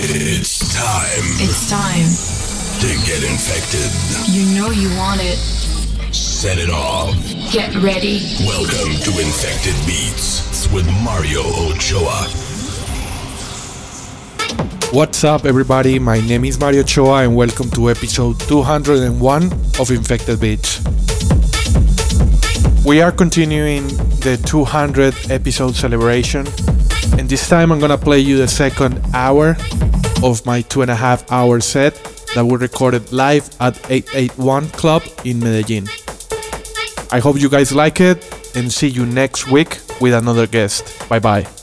It's time It's time. to get infected. You know you want it. Set it off. Get ready. Welcome to Infected Beats with Mario Ochoa. What's up, everybody? My name is Mario Ochoa, and welcome to episode 201 of Infected Beats. We are continuing the 200 episode celebration, and this time I'm gonna play you the second hour of my two and a half hour set that we recorded live at 881 Club in Medellin. I hope you guys like it, and see you next week with another guest. Bye bye.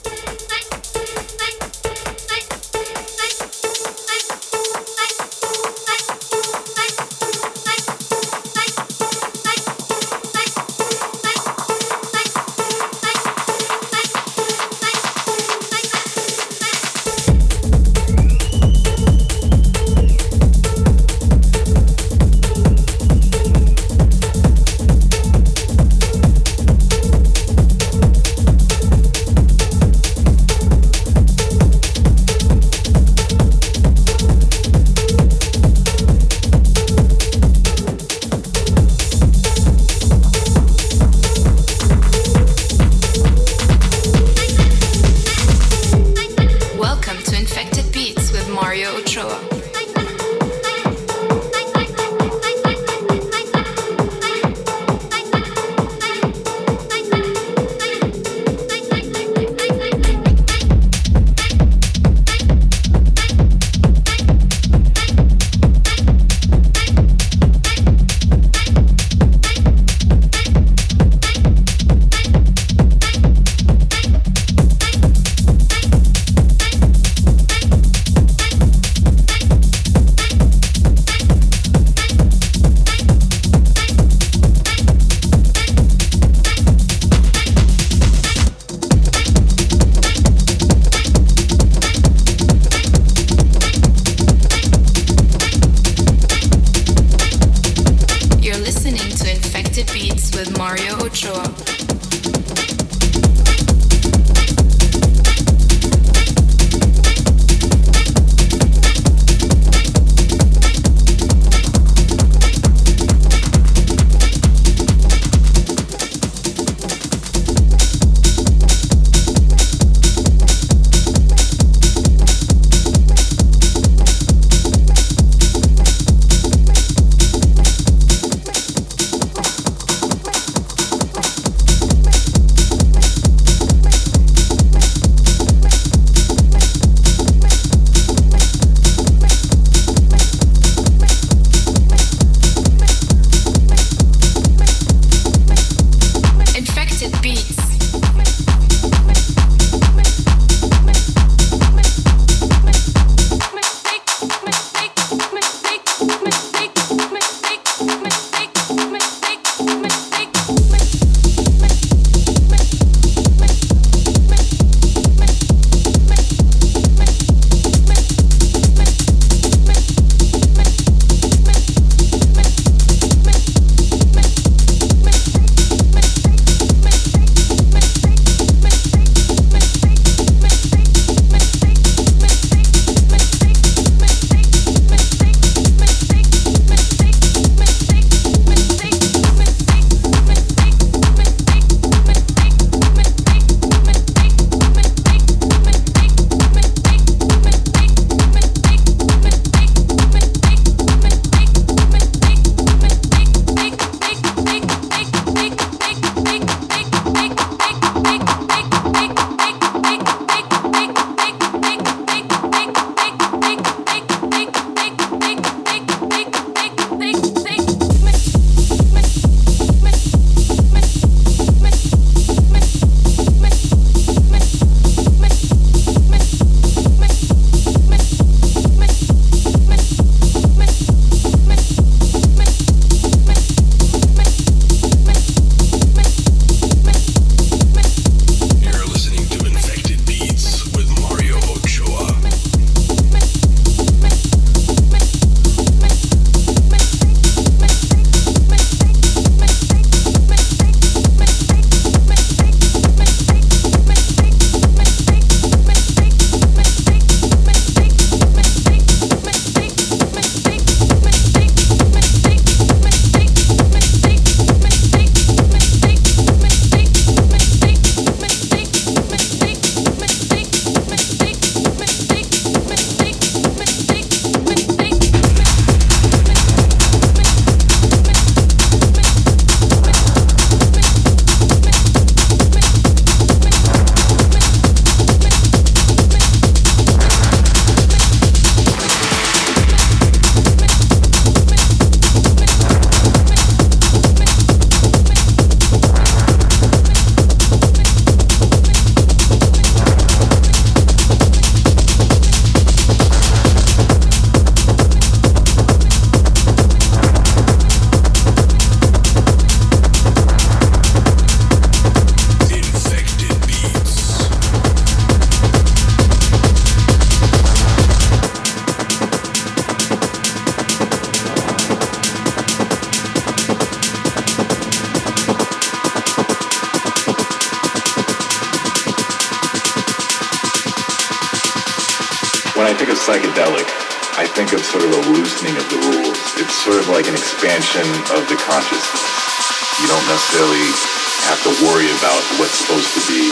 what's supposed to be.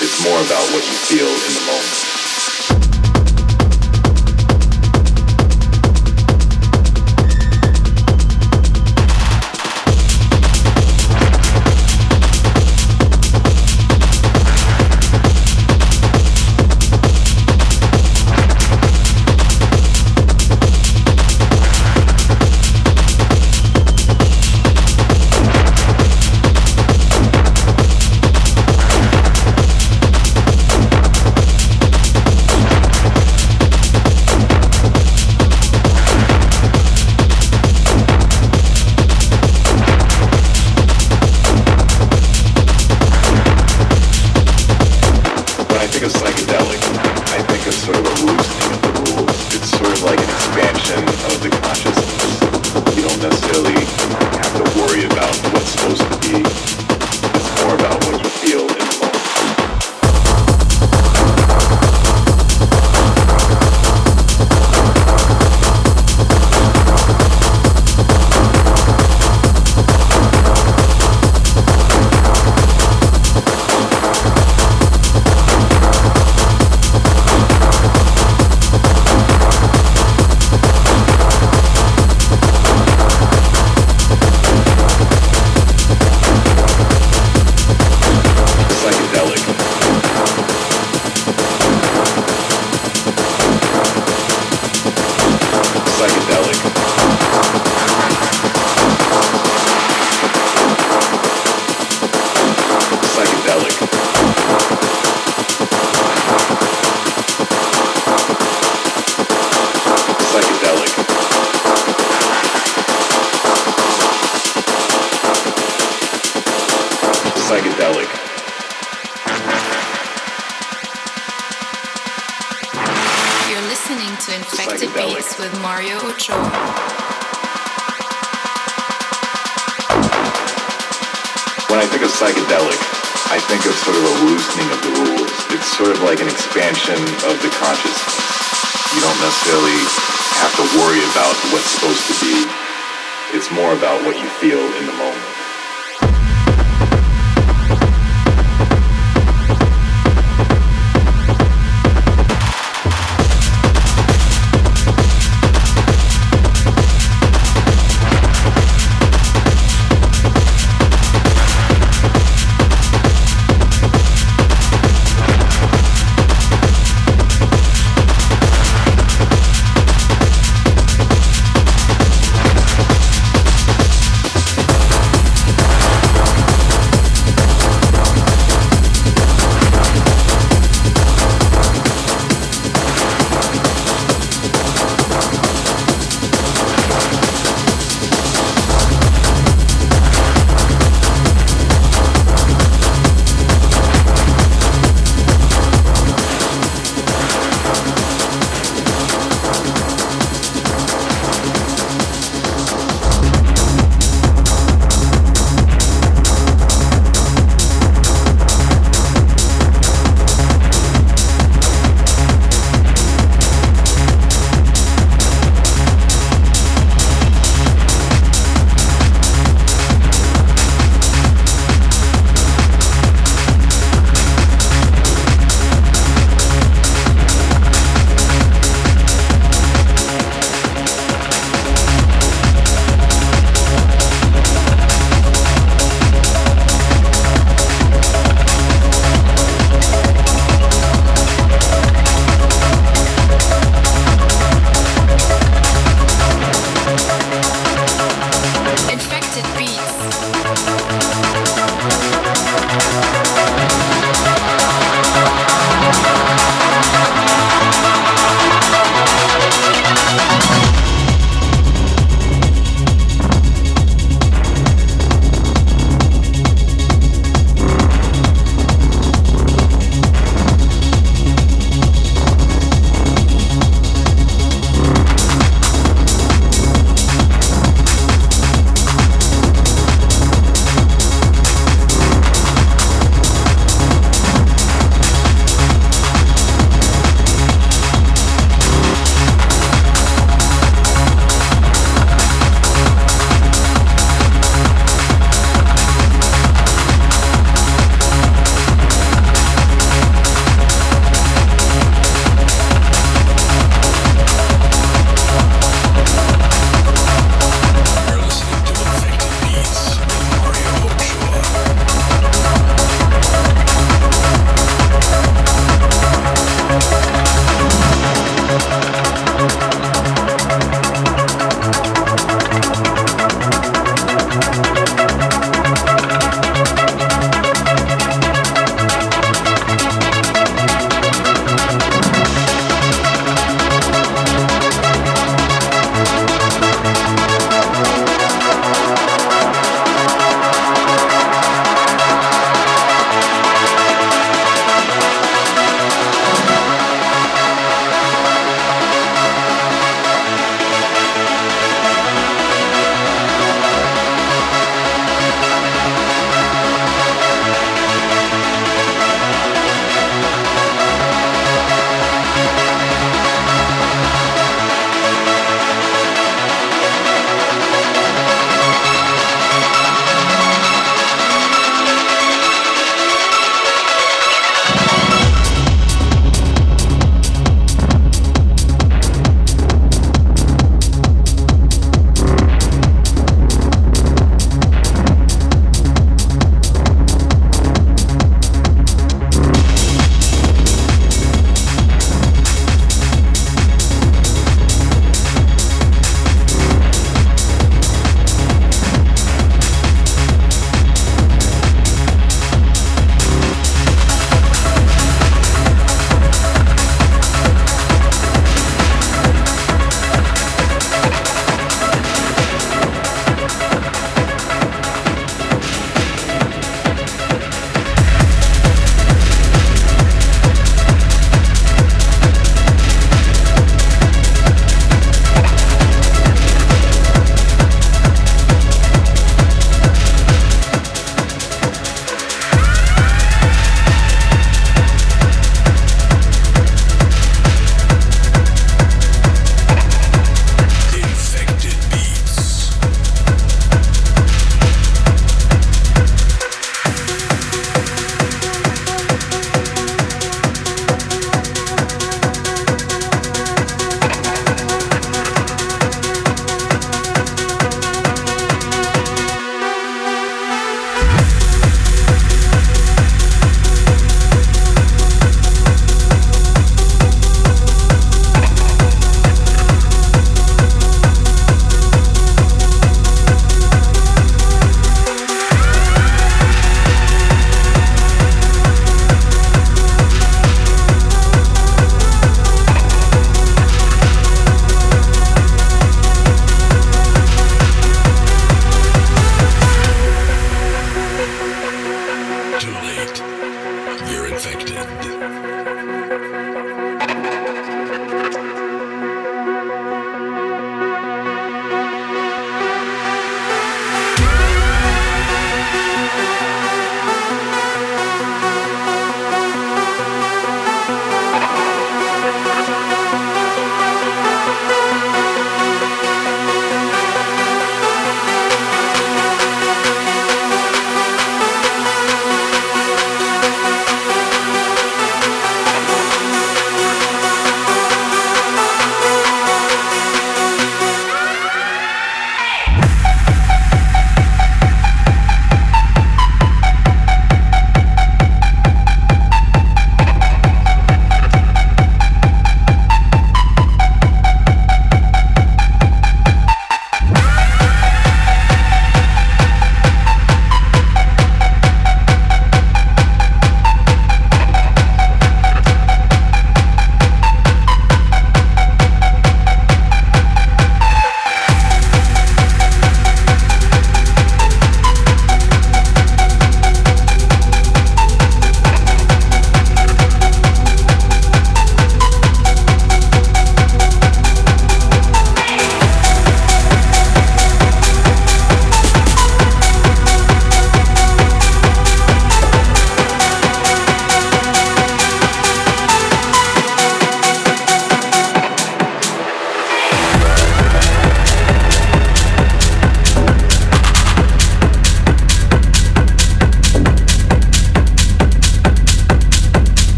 It's more about what you feel in the moment.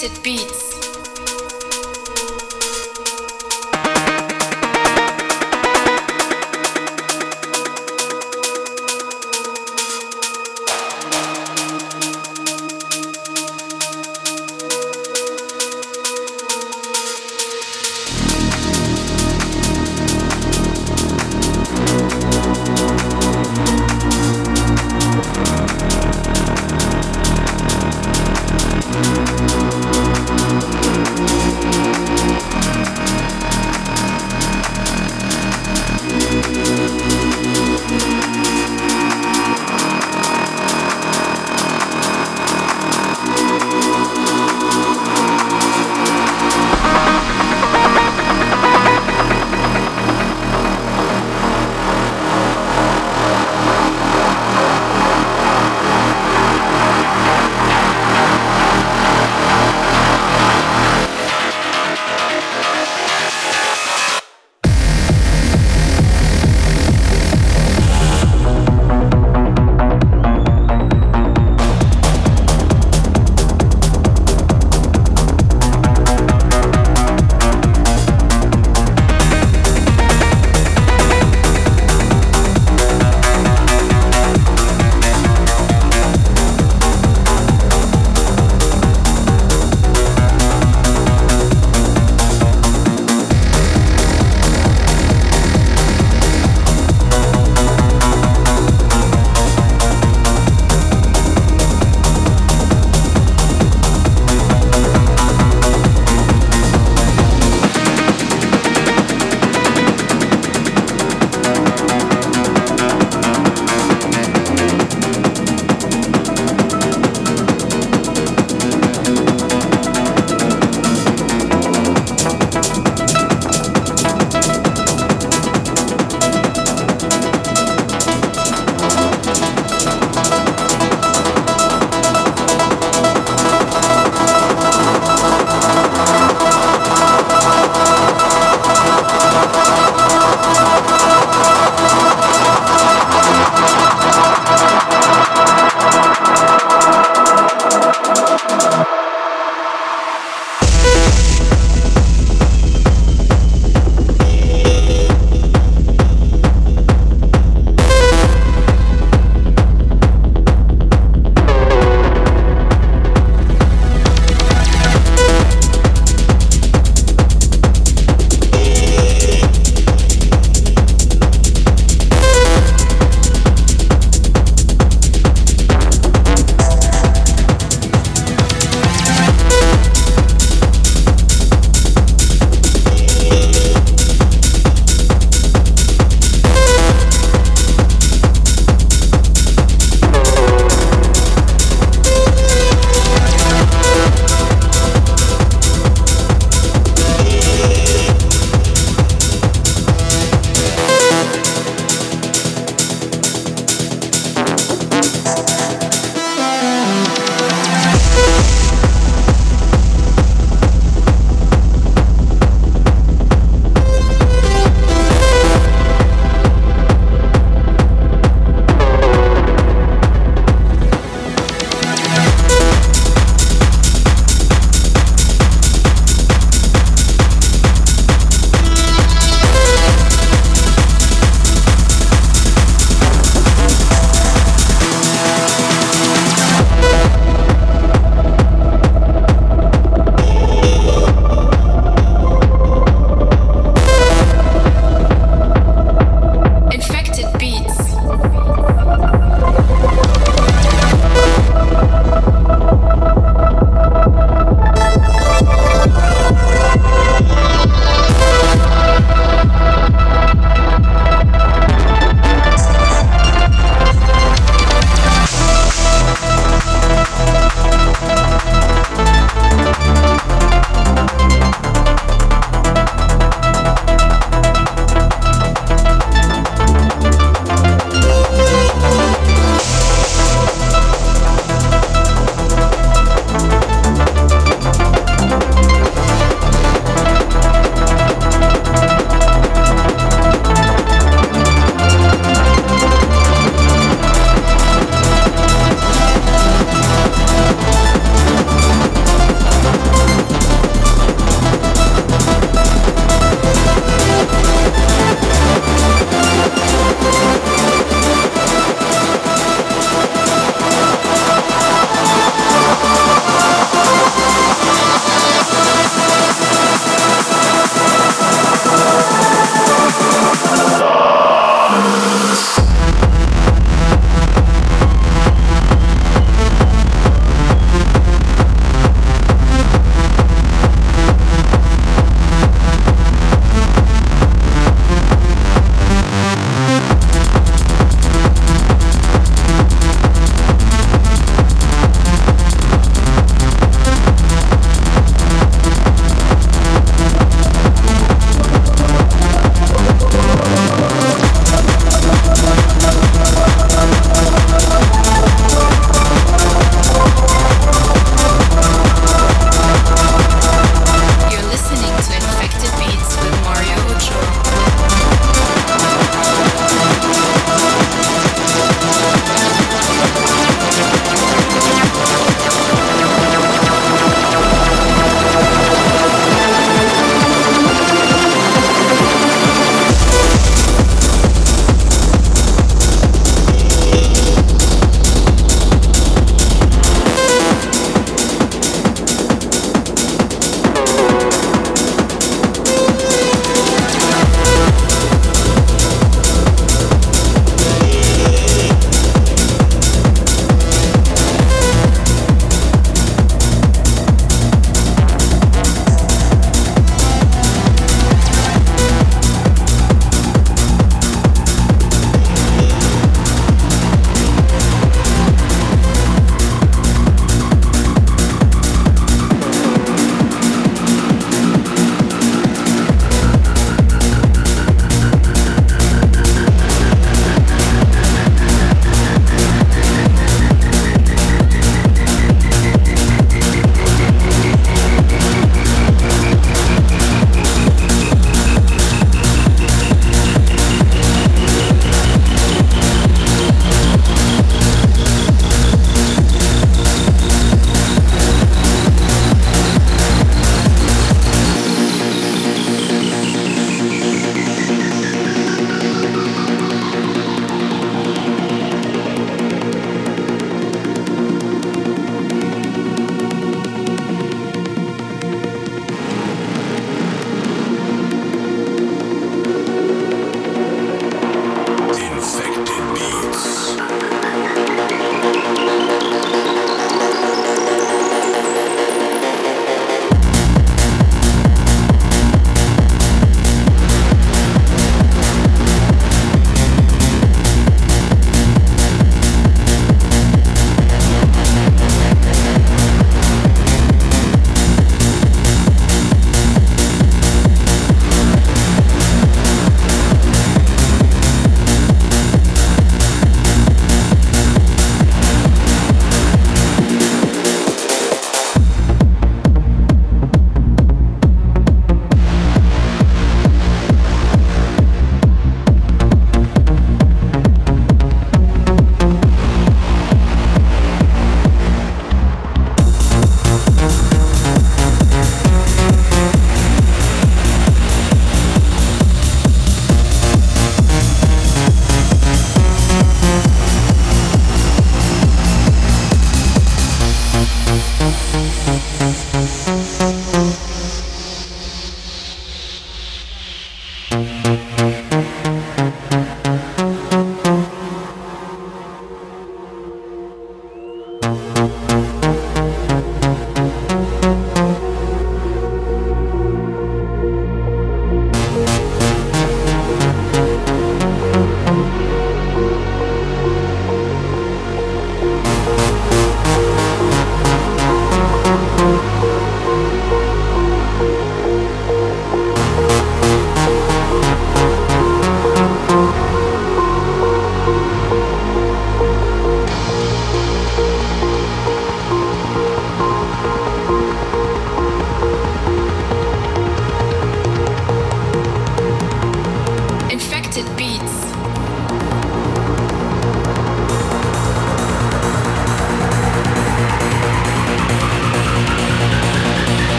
Twisted Beats.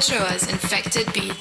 Mario Ochoa's Infected Beats.